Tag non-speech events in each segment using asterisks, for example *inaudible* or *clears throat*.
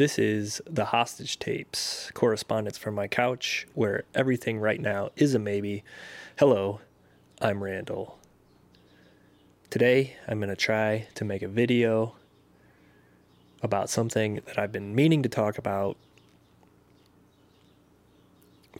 This is the hostage tapes, correspondence from my couch, where everything right now is a maybe. Hello, I'm Randall. Today, I'm going to try to make a video about something that I've been meaning to talk about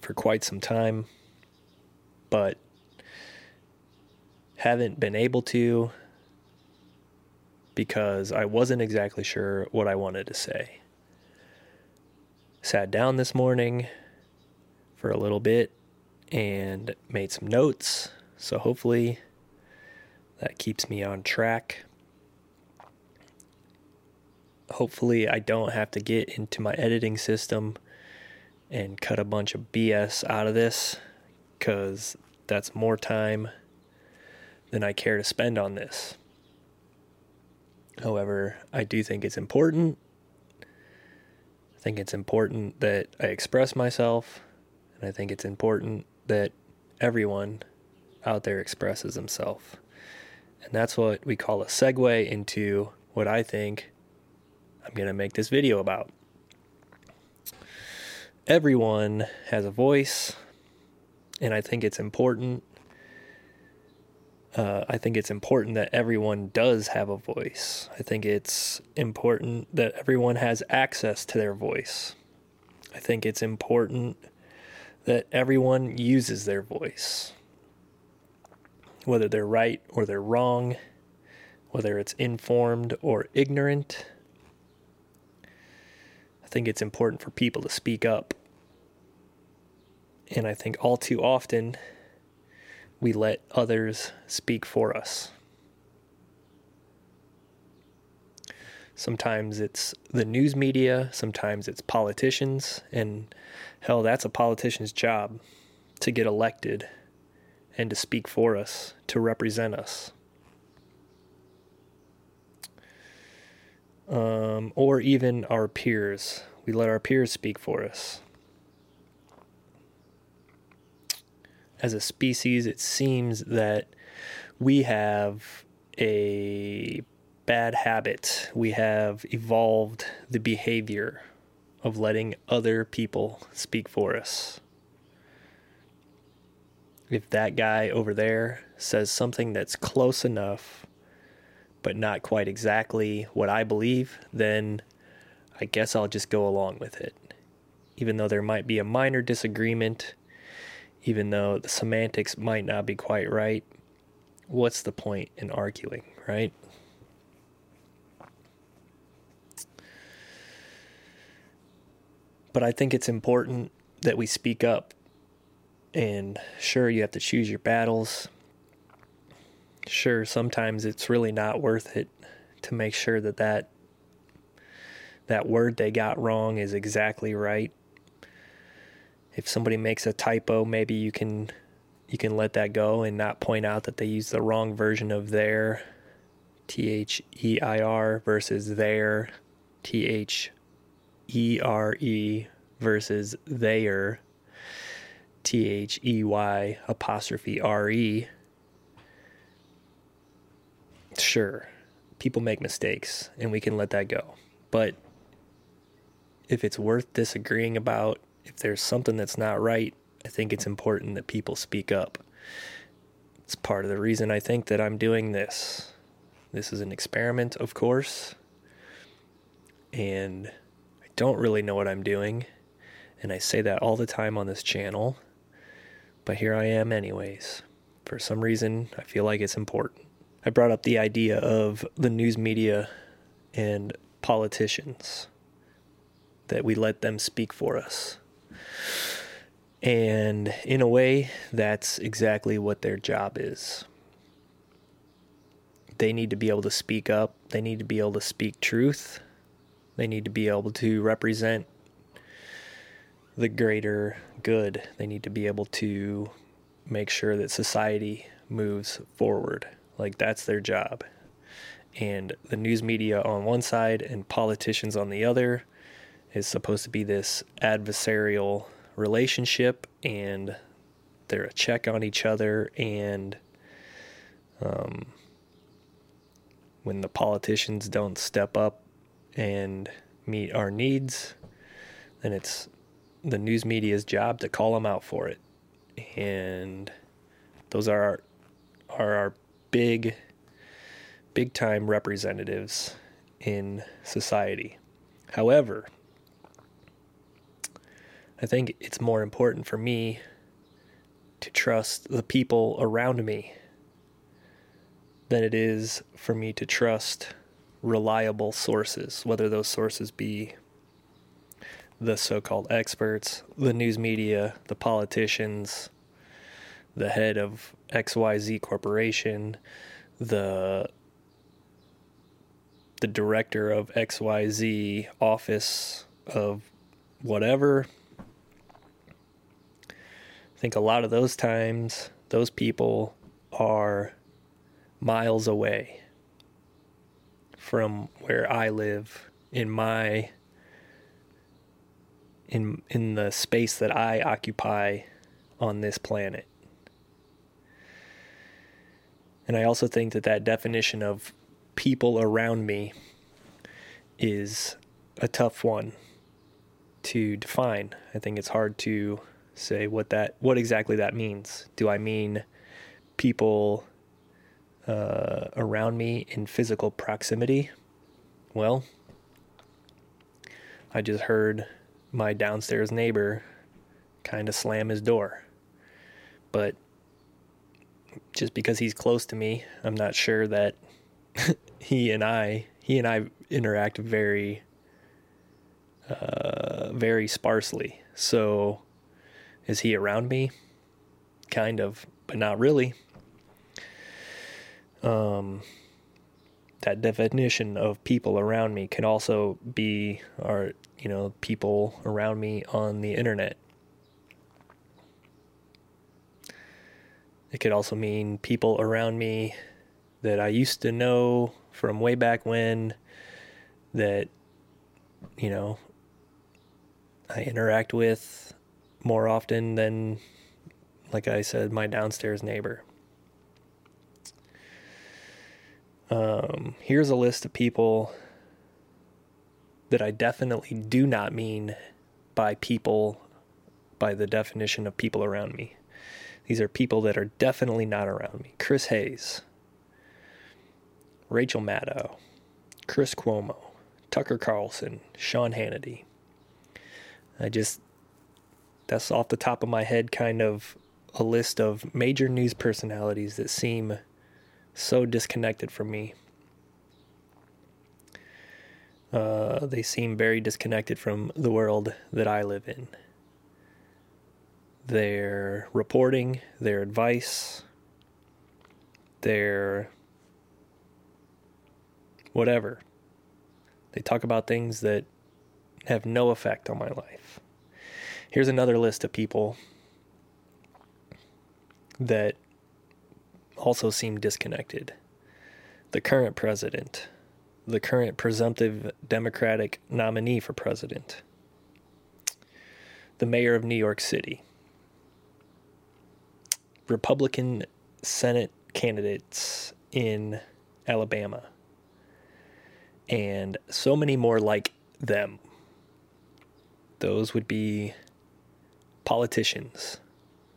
for quite some time, but haven't been able to because I wasn't exactly sure what I wanted to say. Sat down this morning for a little bit and made some notes, so hopefully that keeps me on track. Hopefully, I don't have to get into my editing system and cut a bunch of BS out of this because that's more time than I care to spend on this. However, I do think it's important. I think it's important that I express myself, and I think it's important that everyone out there expresses himself. And that's what we call a segue into what I think I'm going to make this video about. Everyone has a voice, and I think it's important uh, I think it's important that everyone does have a voice. I think it's important that everyone has access to their voice. I think it's important that everyone uses their voice. Whether they're right or they're wrong, whether it's informed or ignorant, I think it's important for people to speak up. And I think all too often, we let others speak for us. Sometimes it's the news media, sometimes it's politicians, and hell, that's a politician's job to get elected and to speak for us, to represent us. Um, or even our peers. We let our peers speak for us. As a species, it seems that we have a bad habit. We have evolved the behavior of letting other people speak for us. If that guy over there says something that's close enough, but not quite exactly what I believe, then I guess I'll just go along with it. Even though there might be a minor disagreement, even though the semantics might not be quite right, what's the point in arguing, right? But I think it's important that we speak up. And sure, you have to choose your battles. Sure, sometimes it's really not worth it to make sure that that, that word they got wrong is exactly right if somebody makes a typo, maybe you can you can let that go and not point out that they use the wrong version of their T H E I R versus their T H E R E versus their T H E Y apostrophe R E. Sure, people make mistakes and we can let that go. But if it's worth disagreeing about if there's something that's not right, I think it's important that people speak up. It's part of the reason I think that I'm doing this. This is an experiment, of course, and I don't really know what I'm doing, and I say that all the time on this channel, but here I am, anyways. For some reason, I feel like it's important. I brought up the idea of the news media and politicians, that we let them speak for us. And in a way, that's exactly what their job is. They need to be able to speak up, they need to be able to speak truth, they need to be able to represent the greater good. They need to be able to make sure that society moves forward. Like, that's their job. And the news media on one side and politicians on the other is supposed to be this adversarial relationship and they're a check on each other and um, when the politicians don't step up and meet our needs, then it's the news media's job to call them out for it. And those are our, are our big, big time representatives in society. However, I think it's more important for me to trust the people around me than it is for me to trust reliable sources, whether those sources be the so called experts, the news media, the politicians, the head of XYZ corporation, the the director of XYZ office of whatever. I think a lot of those times those people are miles away from where I live in my in in the space that I occupy on this planet. And I also think that that definition of people around me is a tough one to define. I think it's hard to say what that what exactly that means. Do I mean people uh, around me in physical proximity? Well, I just heard my downstairs neighbor kind of slam his door. But just because he's close to me, I'm not sure that *laughs* he and I he and I interact very uh, very sparsely. So is he around me? Kind of, but not really. Um, that definition of people around me can also be our you know people around me on the internet it could also mean people around me that I used to know from way back when that you know I interact with more often than like I said my downstairs neighbor Um, here's a list of people that I definitely do not mean by people, by the definition of people around me. These are people that are definitely not around me. Chris Hayes, Rachel Maddow, Chris Cuomo, Tucker Carlson, Sean Hannity. I just, that's off the top of my head, kind of a list of major news personalities that seem so disconnected from me. Uh, they seem very disconnected from the world that I live in. Their reporting, their advice, their whatever. They talk about things that have no effect on my life. Here's another list of people that also seem disconnected. The current president, the current presumptive Democratic nominee for president, the mayor of New York City, Republican Senate candidates in Alabama, and so many more like them. Those would be politicians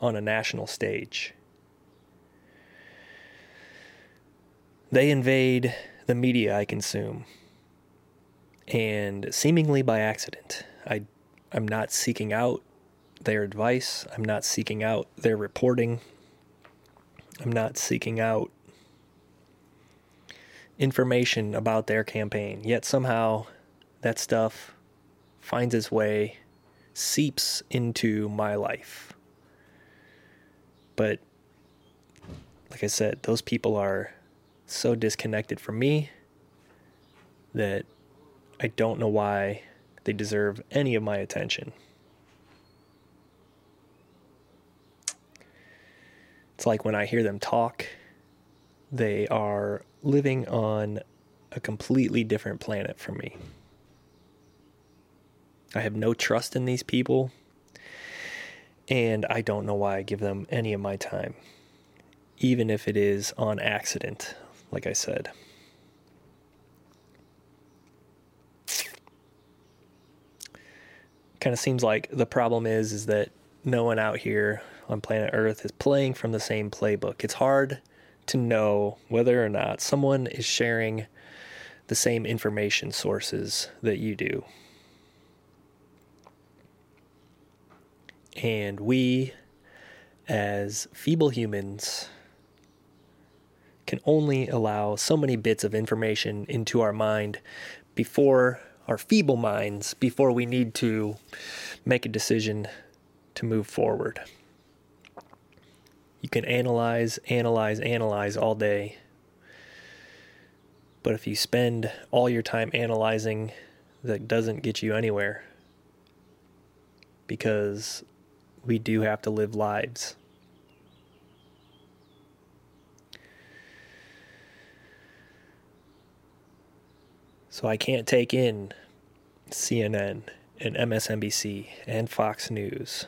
on a national stage They invade the media I consume. And seemingly by accident, I, I'm not seeking out their advice. I'm not seeking out their reporting. I'm not seeking out information about their campaign. Yet somehow that stuff finds its way, seeps into my life. But like I said, those people are so disconnected from me that I don't know why they deserve any of my attention. It's like when I hear them talk, they are living on a completely different planet from me. I have no trust in these people, and I don't know why I give them any of my time, even if it is on accident like I said. kind of seems like the problem is is that no one out here on planet Earth is playing from the same playbook. It's hard to know whether or not someone is sharing the same information sources that you do. And we, as feeble humans, can only allow so many bits of information into our mind before our feeble minds, before we need to make a decision to move forward. You can analyze, analyze, analyze all day. But if you spend all your time analyzing, that doesn't get you anywhere. Because we do have to live lives. So I can't take in CNN and MSNBC and Fox News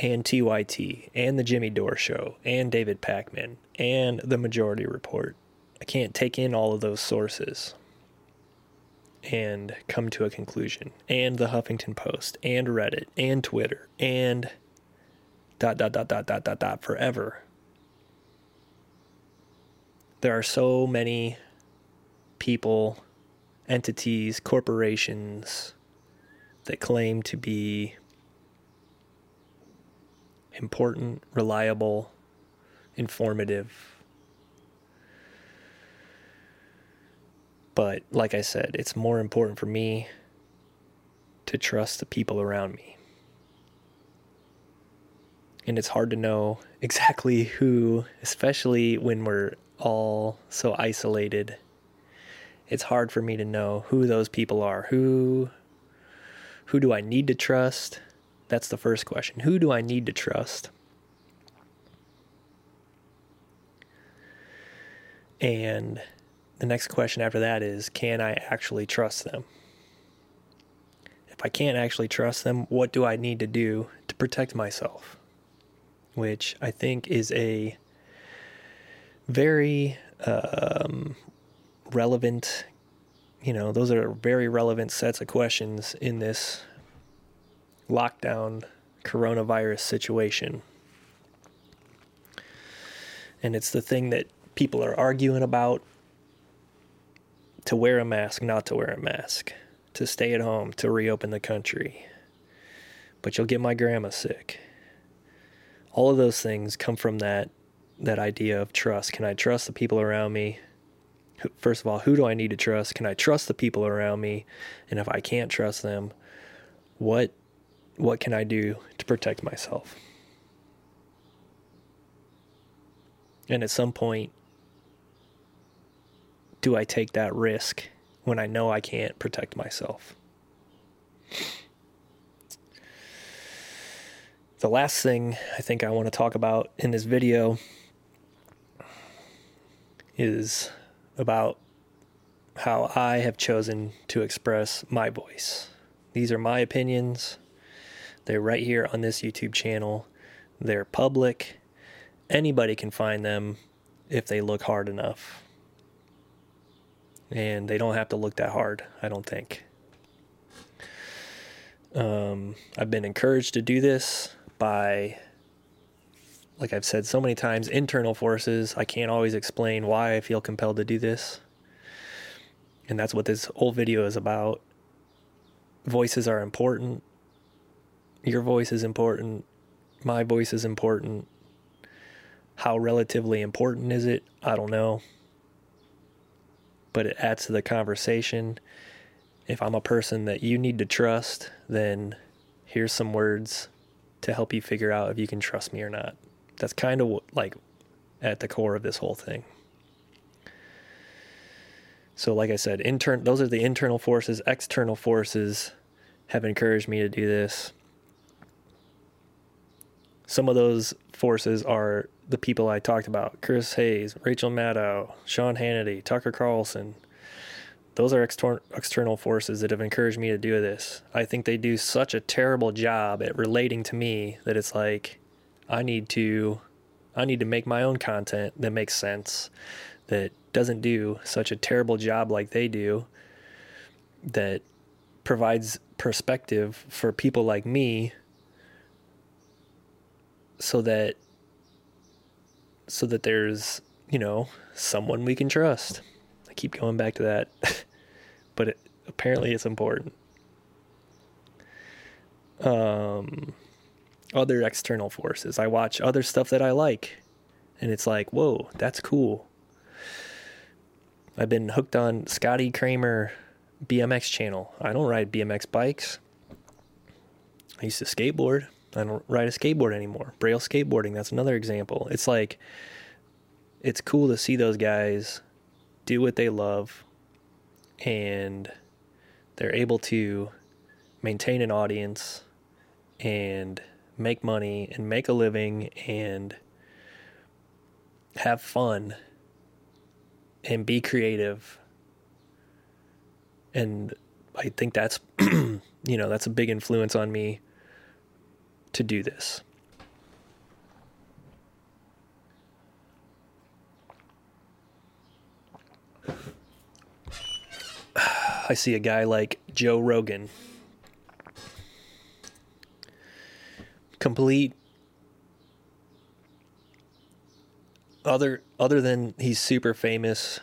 and TYT and the Jimmy Dore Show and David Pakman and the Majority Report. I can't take in all of those sources and come to a conclusion. And the Huffington Post and Reddit and Twitter and dot dot dot dot dot dot dot forever. There are so many people, entities, corporations that claim to be important, reliable, informative. But like I said, it's more important for me to trust the people around me. And it's hard to know *laughs* exactly who, especially when we're all so isolated. It's hard for me to know who those people are. Who who do I need to trust? That's the first question. Who do I need to trust? And the next question after that is can I actually trust them? If I can't actually trust them, what do I need to do to protect myself? Which I think is a very um, relevant, you know, those are very relevant sets of questions in this lockdown coronavirus situation. And it's the thing that people are arguing about to wear a mask, not to wear a mask, to stay at home, to reopen the country. But you'll get my grandma sick. All of those things come from that that idea of trust. Can I trust the people around me? First of all, who do I need to trust? Can I trust the people around me? And if I can't trust them, what what can I do to protect myself? And at some point, do I take that risk when I know I can't protect myself? The last thing I think I want to talk about in this video is about how I have chosen to express my voice. These are my opinions. They're right here on this YouTube channel. They're public. Anybody can find them if they look hard enough. And they don't have to look that hard, I don't think. Um, I've been encouraged to do this by, like I've said so many times, internal forces. I can't always explain why I feel compelled to do this. And that's what this whole video is about. Voices are important your voice is important, my voice is important. How relatively important is it? I don't know. But it adds to the conversation. If I'm a person that you need to trust, then here's some words to help you figure out if you can trust me or not. That's kind of like at the core of this whole thing. So, like I said, intern those are the internal forces. External forces have encouraged me to do this some of those forces are the people I talked about Chris Hayes, Rachel Maddow, Sean Hannity, Tucker Carlson. Those are external forces that have encouraged me to do this. I think they do such a terrible job at relating to me that it's like I need to I need to make my own content that makes sense that doesn't do such a terrible job like they do that provides perspective for people like me so that so that there's, you know, someone we can trust. I keep going back to that. *laughs* but it, apparently it's important. Um other external forces. I watch other stuff that I like and it's like, "Whoa, that's cool." I've been hooked on Scotty Cranmer BMX channel. I don't ride BMX bikes. I used to skateboard. I don't ride a skateboard anymore. Braille skateboarding, that's another example. It's like it's cool to see those guys do what they love and they're able to maintain an audience and make money and make a living and have fun and be creative. And I think that's, *clears throat* you know, that's a big influence on me to do this. I see a guy like Joe Rogan. Complete other other than he's super famous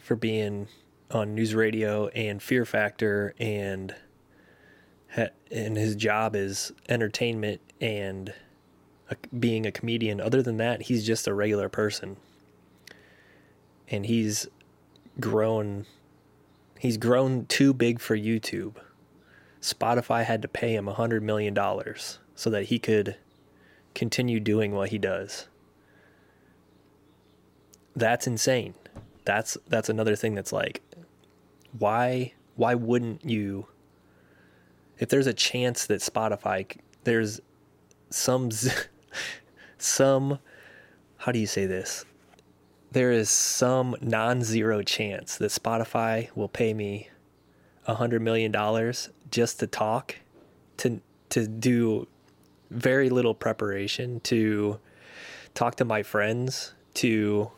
for being on news radio and Fear Factor and and his job is entertainment and being a comedian. Other than that, he's just a regular person. And he's grown he's grown too big for YouTube. Spotify had to pay him a hundred million dollars so that he could continue doing what he does. That's insane. That's that's another thing that's like why why wouldn't you if there's a chance that Spotify there's some *laughs* some how do you say this? There is some non-zero chance that Spotify will pay me a hundred million dollars just to talk, to to do very little preparation, to talk to my friends, to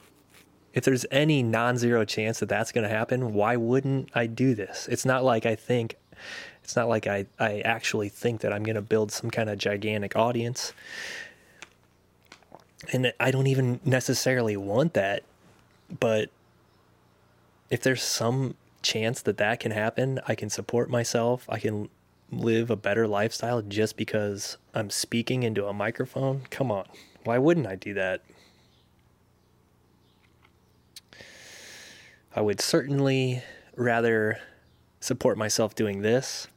if there's any non-zero chance that that's going to happen, why wouldn't I do this? It's not like I think it's not like I, I actually think that I'm going to build some kind of gigantic audience. And I don't even necessarily want that. But if there's some chance that that can happen, I can support myself. I can live a better lifestyle just because I'm speaking into a microphone. Come on. Why wouldn't I do that? I would certainly rather support myself doing this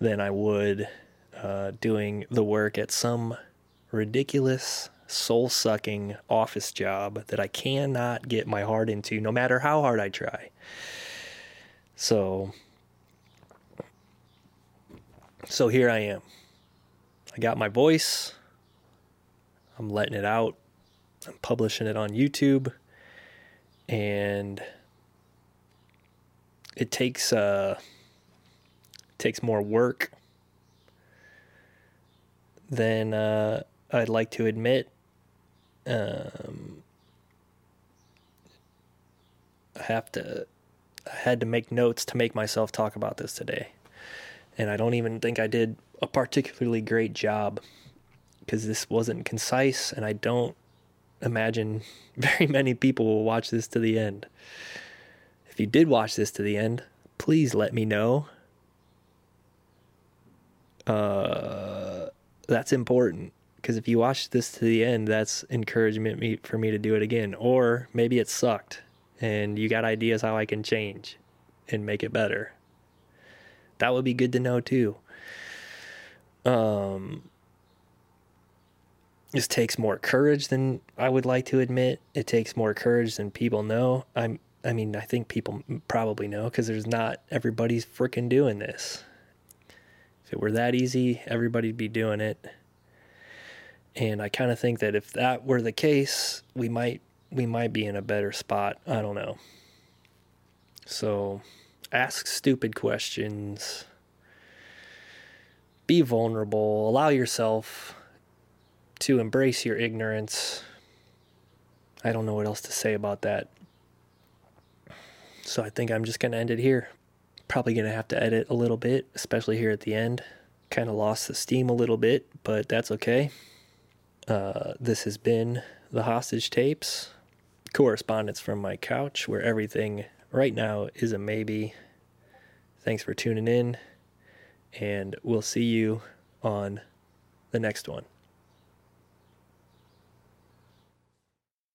than I would uh, doing the work at some ridiculous, soul sucking office job that I cannot get my heart into no matter how hard I try. So, so here I am. I got my voice. I'm letting it out. I'm publishing it on YouTube. And it takes uh takes more work than uh, I'd like to admit. Um, I have to. I had to make notes to make myself talk about this today, and I don't even think I did a particularly great job because this wasn't concise, and I don't imagine *laughs* very many people will watch this to the end. If you did watch this to the end, please let me know uh, that's important because if you watch this to the end, that's encouragement me, for me to do it again. Or maybe it sucked and you got ideas how I can change and make it better. That would be good to know too. Um, this takes more courage than I would like to admit. It takes more courage than people know. I'm I mean, I think people probably know because there's not everybody's freaking doing this. If it were that easy, everybody'd be doing it. And I kind of think that if that were the case, we might we might be in a better spot. I don't know. So, ask stupid questions. Be vulnerable. Allow yourself to embrace your ignorance. I don't know what else to say about that. So I think I'm just going to end it here. Probably going to have to edit a little bit, especially here at the end. Kind of lost the steam a little bit, but that's okay. Uh, this has been the hostage tapes, correspondence from my couch, where everything right now is a maybe. Thanks for tuning in, and we'll see you on the next one.